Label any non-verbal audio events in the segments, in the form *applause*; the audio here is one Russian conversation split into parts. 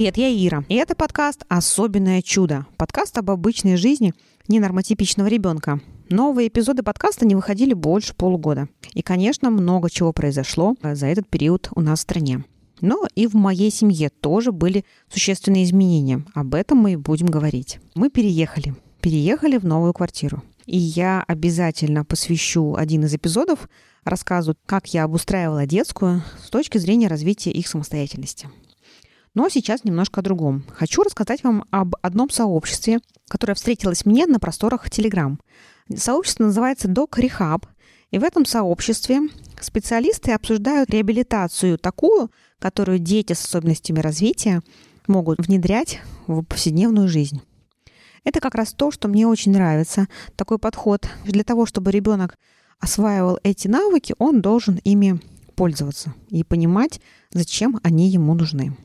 Привет, я Ира. И это подкаст «Особенное чудо». Подкаст об обычной жизни ненормотипичного ребенка. Новые эпизоды подкаста не выходили больше полугода. И, конечно, много чего произошло за этот период у нас в стране. Но и в моей семье тоже были существенные изменения. Об этом мы и будем говорить. Мы переехали. Переехали в новую квартиру. И я обязательно посвящу один из эпизодов рассказу, как я обустраивала детскую с точки зрения развития их самостоятельности. Но сейчас немножко о другом. Хочу рассказать вам об одном сообществе, которое встретилось мне на просторах Telegram. Сообщество называется Dog Rehab, и в этом сообществе специалисты обсуждают реабилитацию такую, которую дети с особенностями развития могут внедрять в повседневную жизнь. Это как раз то, что мне очень нравится. Такой подход для того, чтобы ребенок осваивал эти навыки, он должен ими пользоваться и понимать, зачем они ему нужны.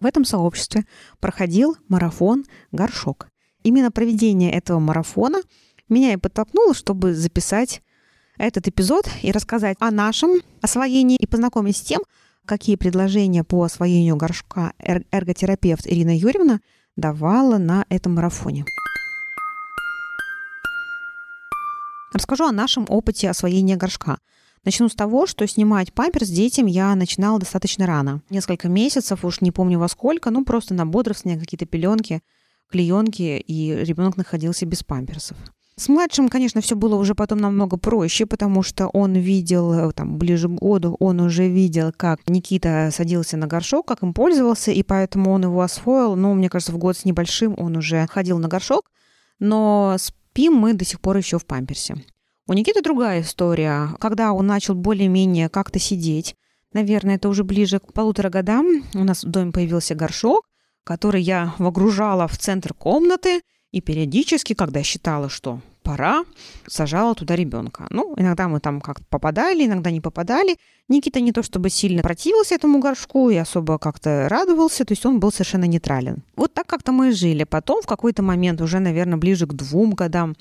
В этом сообществе проходил марафон «Горшок». Именно проведение этого марафона меня и подтолкнуло, чтобы записать этот эпизод и рассказать о нашем освоении и познакомить с тем, какие предложения по освоению горшка эрготерапевт Ирина Юрьевна давала на этом марафоне. Расскажу о нашем опыте освоения горшка – Начну с того, что снимать памперс детям я начинала достаточно рано. Несколько месяцев, уж не помню во сколько, ну просто на бодрствование какие-то пеленки, клеенки, и ребенок находился без памперсов. С младшим, конечно, все было уже потом намного проще, потому что он видел, э, там, ближе к году, он уже видел, как Никита садился на горшок, как им пользовался, и поэтому он его освоил. Ну, мне кажется, в год с небольшим он уже ходил на горшок, но спим мы до сих пор еще в памперсе. У Никиты другая история. Когда он начал более-менее как-то сидеть, наверное, это уже ближе к полутора годам, у нас в доме появился горшок, который я выгружала в центр комнаты, и периодически, когда считала, что пора, сажала туда ребенка. Ну, иногда мы там как-то попадали, иногда не попадали. Никита не то чтобы сильно противился этому горшку и особо как-то радовался, то есть он был совершенно нейтрален. Вот так как-то мы и жили. Потом в какой-то момент, уже, наверное, ближе к двум годам,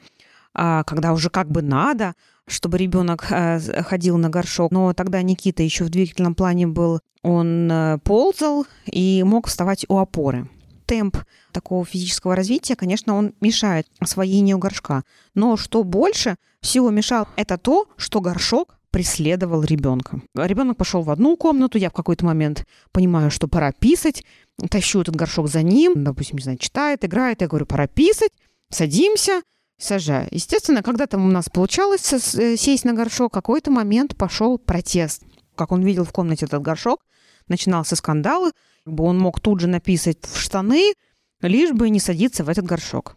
когда уже как бы надо, чтобы ребенок э, ходил на горшок. Но тогда Никита еще в двигательном плане был, он э, ползал и мог вставать у опоры. Темп такого физического развития, конечно, он мешает освоению горшка. Но что больше всего мешал, это то, что горшок преследовал ребенка. Ребенок пошел в одну комнату, я в какой-то момент понимаю, что пора писать, тащу этот горшок за ним, допустим, не знаю, читает, играет, я говорю, пора писать, садимся, сажаю. Естественно, когда там у нас получалось э, сесть на горшок, какой-то момент пошел протест. Как он видел в комнате этот горшок, начинался скандал, он мог тут же написать в штаны, лишь бы не садиться в этот горшок.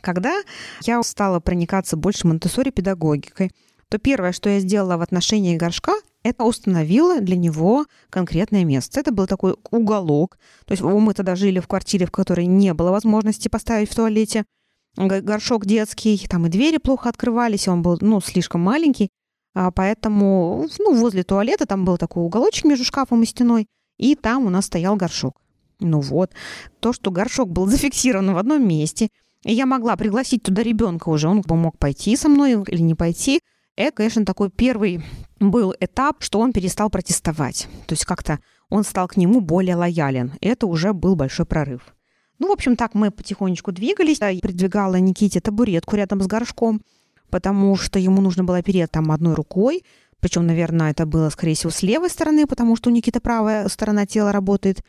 Когда я стала проникаться больше монтессори педагогикой, то первое, что я сделала в отношении горшка, это установила для него конкретное место. Это был такой уголок. То есть мы тогда жили в квартире, в которой не было возможности поставить в туалете горшок детский, там и двери плохо открывались, он был, ну, слишком маленький, а поэтому, ну, возле туалета там был такой уголочек между шкафом и стеной, и там у нас стоял горшок. Ну вот, то, что горшок был *laughs* зафиксирован в одном месте, и я могла пригласить туда ребенка уже, он мог пойти со мной или не пойти, это, конечно, такой первый был этап, что он перестал протестовать. То есть как-то он стал к нему более лоялен. Это уже был большой прорыв. Ну, в общем, так мы потихонечку двигались. Я придвигала Никите табуретку рядом с горшком, потому что ему нужно было опереть там одной рукой. Причем, наверное, это было, скорее всего, с левой стороны, потому что у Никиты правая сторона тела работает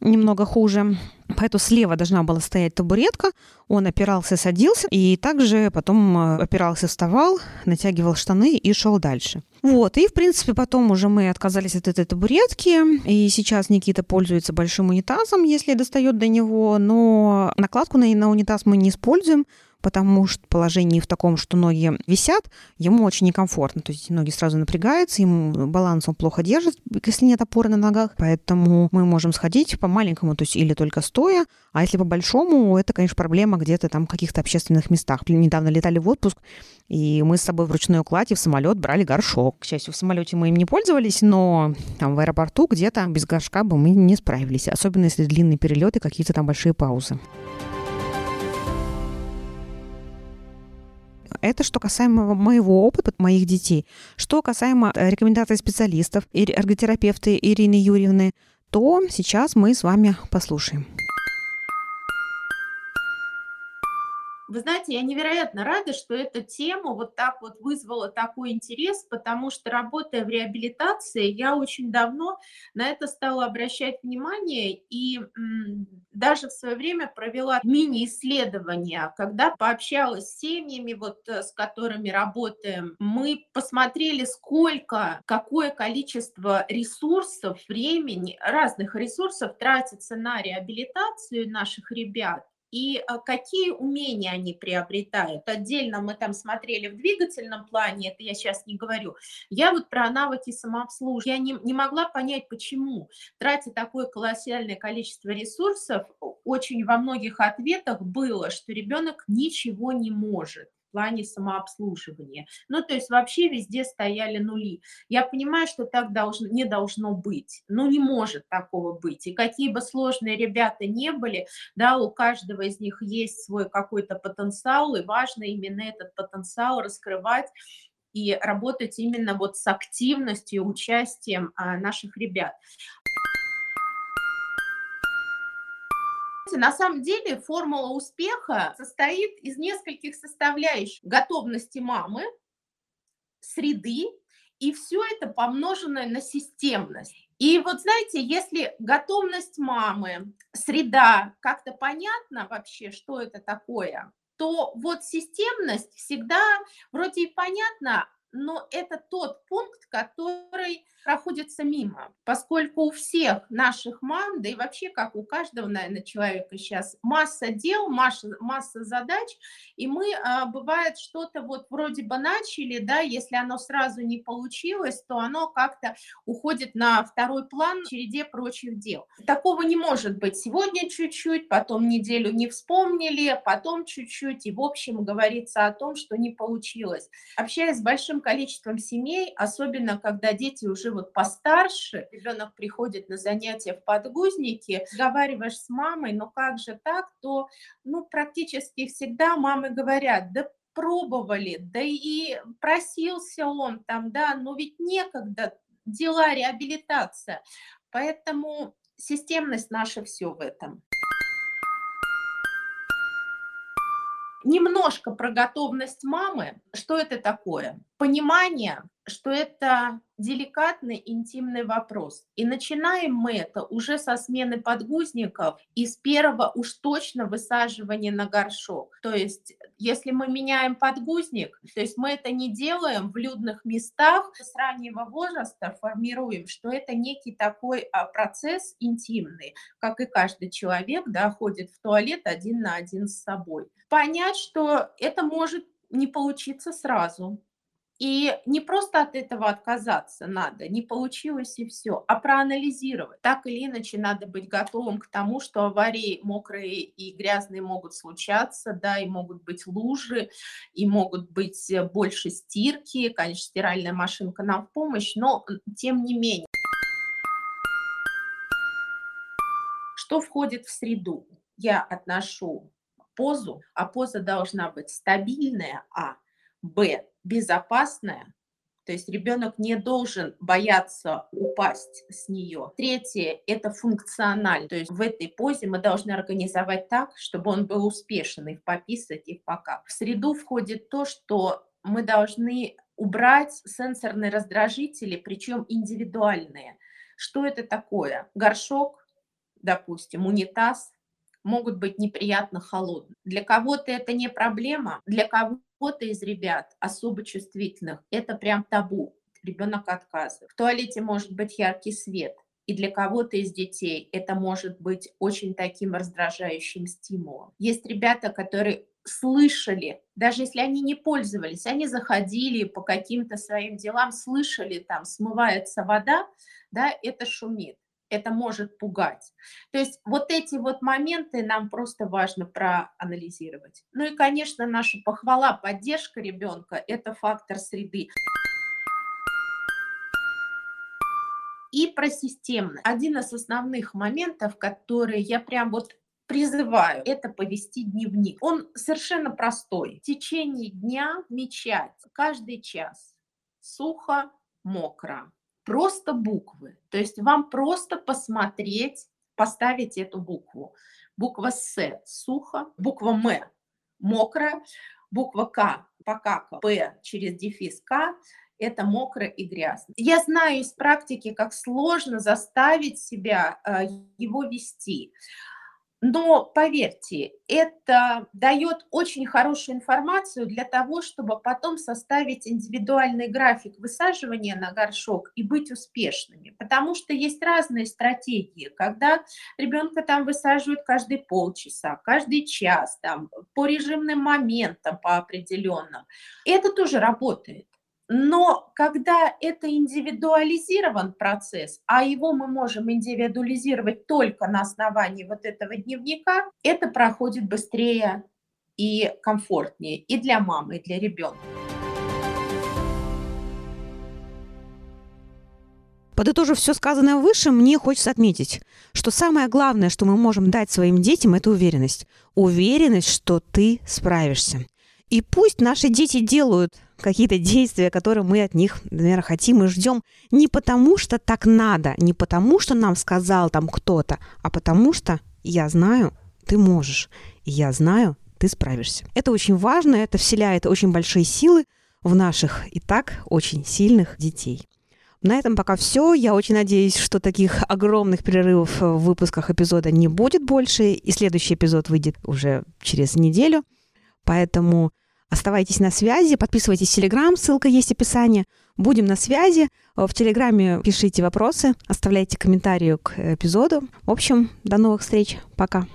немного хуже. Поэтому слева должна была стоять табуретка, он опирался, садился, и также потом э, опирался, вставал, натягивал штаны и шел дальше. Вот, и, в принципе, потом уже мы отказались от этой табуретки, и сейчас Никита пользуется большим унитазом, если достает до него, но накладку на, на унитаз мы не используем, потому что положение в таком, что ноги висят, ему очень некомфортно. То есть ноги сразу напрягаются, ему баланс он плохо держит, если нет опоры на ногах. Поэтому мы можем сходить по маленькому, то есть или только стоя, а если по большому, это, конечно, проблема где-то там в каких-то общественных местах. Недавно летали в отпуск, и мы с собой в ручной кладе в самолет брали горшок. К счастью, в самолете мы им не пользовались, но там в аэропорту где-то без горшка бы мы не справились, особенно если длинные перелеты, какие-то там большие паузы. Это что касаемо моего опыта, моих детей. Что касаемо э, рекомендаций специалистов, эрготерапевта Ирины Юрьевны, что сейчас мы с вами послушаем. Вы знаете, я невероятно рада, что эта тема вот так вот вызвала такой интерес, потому что работая в реабилитации, я очень давно на это стала обращать внимание и даже в свое время провела мини-исследование, когда пообщалась с семьями, вот э, с которыми работаем. Мы посмотрели, сколько, какое количество ресурсов, времени, разных ресурсов тратится на реабилитацию наших ребят и а, какие умения они приобретают. Отдельно мы там смотрели в двигательном плане, это я сейчас не говорю. Я вот про навыки самообслуживания. Я не, не могла понять, почему, тратя такое колоссальное количество ресурсов, очень во многих ответах было, что ребенок ничего не может плане самообслуживания. Ну, то есть вообще везде стояли нули. Я понимаю, что так должно, не должно быть. Ну, не может такого быть. И какие бы сложные ребята не были, да, у каждого из них есть свой какой-то потенциал, и важно именно этот потенциал раскрывать и работать именно вот с активностью, участием а, наших ребят. На самом деле формула успеха состоит из нескольких составляющих. Готовности мамы, среды и все это помноженное на системность. И вот знаете, если готовность мамы, среда, как-то понятно вообще, что это такое, то вот системность всегда вроде и понятно, но это тот пункт, который проходится мимо, поскольку у всех наших мам, да и вообще как у каждого, наверное, человека сейчас масса дел, масса, масса задач, и мы, а, бывает, что-то вот вроде бы начали, да, если оно сразу не получилось, то оно как-то уходит на второй план в череде прочих дел. Такого не может быть. Сегодня чуть-чуть, потом неделю не вспомнили, потом чуть-чуть, и в общем говорится о том, что не получилось. Общаясь с большим количеством семей, особенно когда дети уже вот постарше, ребенок приходит на занятия в подгузнике, разговариваешь с мамой, но как же так, то ну, практически всегда мамы говорят, да пробовали, да и просился он там, да, но ведь некогда, дела, реабилитация. Поэтому системность наша все в этом. Немножко про готовность мамы. Что это такое? Понимание, что это деликатный интимный вопрос. И начинаем мы это уже со смены подгузников и с первого уж точно высаживания на горшок. То есть если мы меняем подгузник, то есть мы это не делаем в людных местах, с раннего возраста формируем, что это некий такой а, процесс интимный, как и каждый человек да, ходит в туалет один на один с собой. Понять, что это может не получиться сразу, и не просто от этого отказаться надо, не получилось и все, а проанализировать. Так или иначе надо быть готовым к тому, что аварии мокрые и грязные могут случаться, да, и могут быть лужи, и могут быть э, больше стирки, конечно, стиральная машинка нам в помощь, но тем не менее. Что входит в среду? Я отношу позу, а поза должна быть стабильная, а, б, безопасная, то есть ребенок не должен бояться упасть с нее. Третье – это функциональ. То есть в этой позе мы должны организовать так, чтобы он был успешен и пописать, и в. В среду входит то, что мы должны убрать сенсорные раздражители, причем индивидуальные. Что это такое? Горшок, допустим, унитаз, могут быть неприятно холодны. Для кого-то это не проблема, для кого-то из ребят особо чувствительных это прям табу. Ребенок отказывает. В туалете может быть яркий свет, и для кого-то из детей это может быть очень таким раздражающим стимулом. Есть ребята, которые слышали, даже если они не пользовались, они заходили по каким-то своим делам, слышали, там смывается вода, да, это шумит это может пугать. То есть вот эти вот моменты нам просто важно проанализировать. Ну и, конечно, наша похвала, поддержка ребенка – это фактор среды. И про системность. Один из основных моментов, которые я прям вот призываю, это повести дневник. Он совершенно простой. В течение дня мечать каждый час. Сухо, мокро просто буквы. То есть вам просто посмотреть, поставить эту букву. Буква С – сухо, буква М – мокро, буква К – покака, П через дефис К – это мокро и грязно. Я знаю из практики, как сложно заставить себя э, его вести. Но поверьте, это дает очень хорошую информацию для того, чтобы потом составить индивидуальный график высаживания на горшок и быть успешными. Потому что есть разные стратегии, когда ребенка там высаживают каждые полчаса, каждый час, там, по режимным моментам, по определенным. Это тоже работает. Но когда это индивидуализирован процесс, а его мы можем индивидуализировать только на основании вот этого дневника, это проходит быстрее и комфортнее и для мамы, и для ребенка. Подытожив все сказанное выше, мне хочется отметить, что самое главное, что мы можем дать своим детям, это уверенность. Уверенность, что ты справишься. И пусть наши дети делают какие-то действия, которые мы от них, наверное, хотим и ждем не потому, что так надо, не потому, что нам сказал там кто-то, а потому что я знаю, ты можешь, и я знаю, ты справишься. Это очень важно, это вселяет очень большие силы в наших и так очень сильных детей. На этом пока все. Я очень надеюсь, что таких огромных перерывов в выпусках эпизода не будет больше, и следующий эпизод выйдет уже через неделю. Поэтому Оставайтесь на связи, подписывайтесь в Телеграм, ссылка есть в описании. Будем на связи. В Телеграме пишите вопросы, оставляйте комментарии к эпизоду. В общем, до новых встреч. Пока.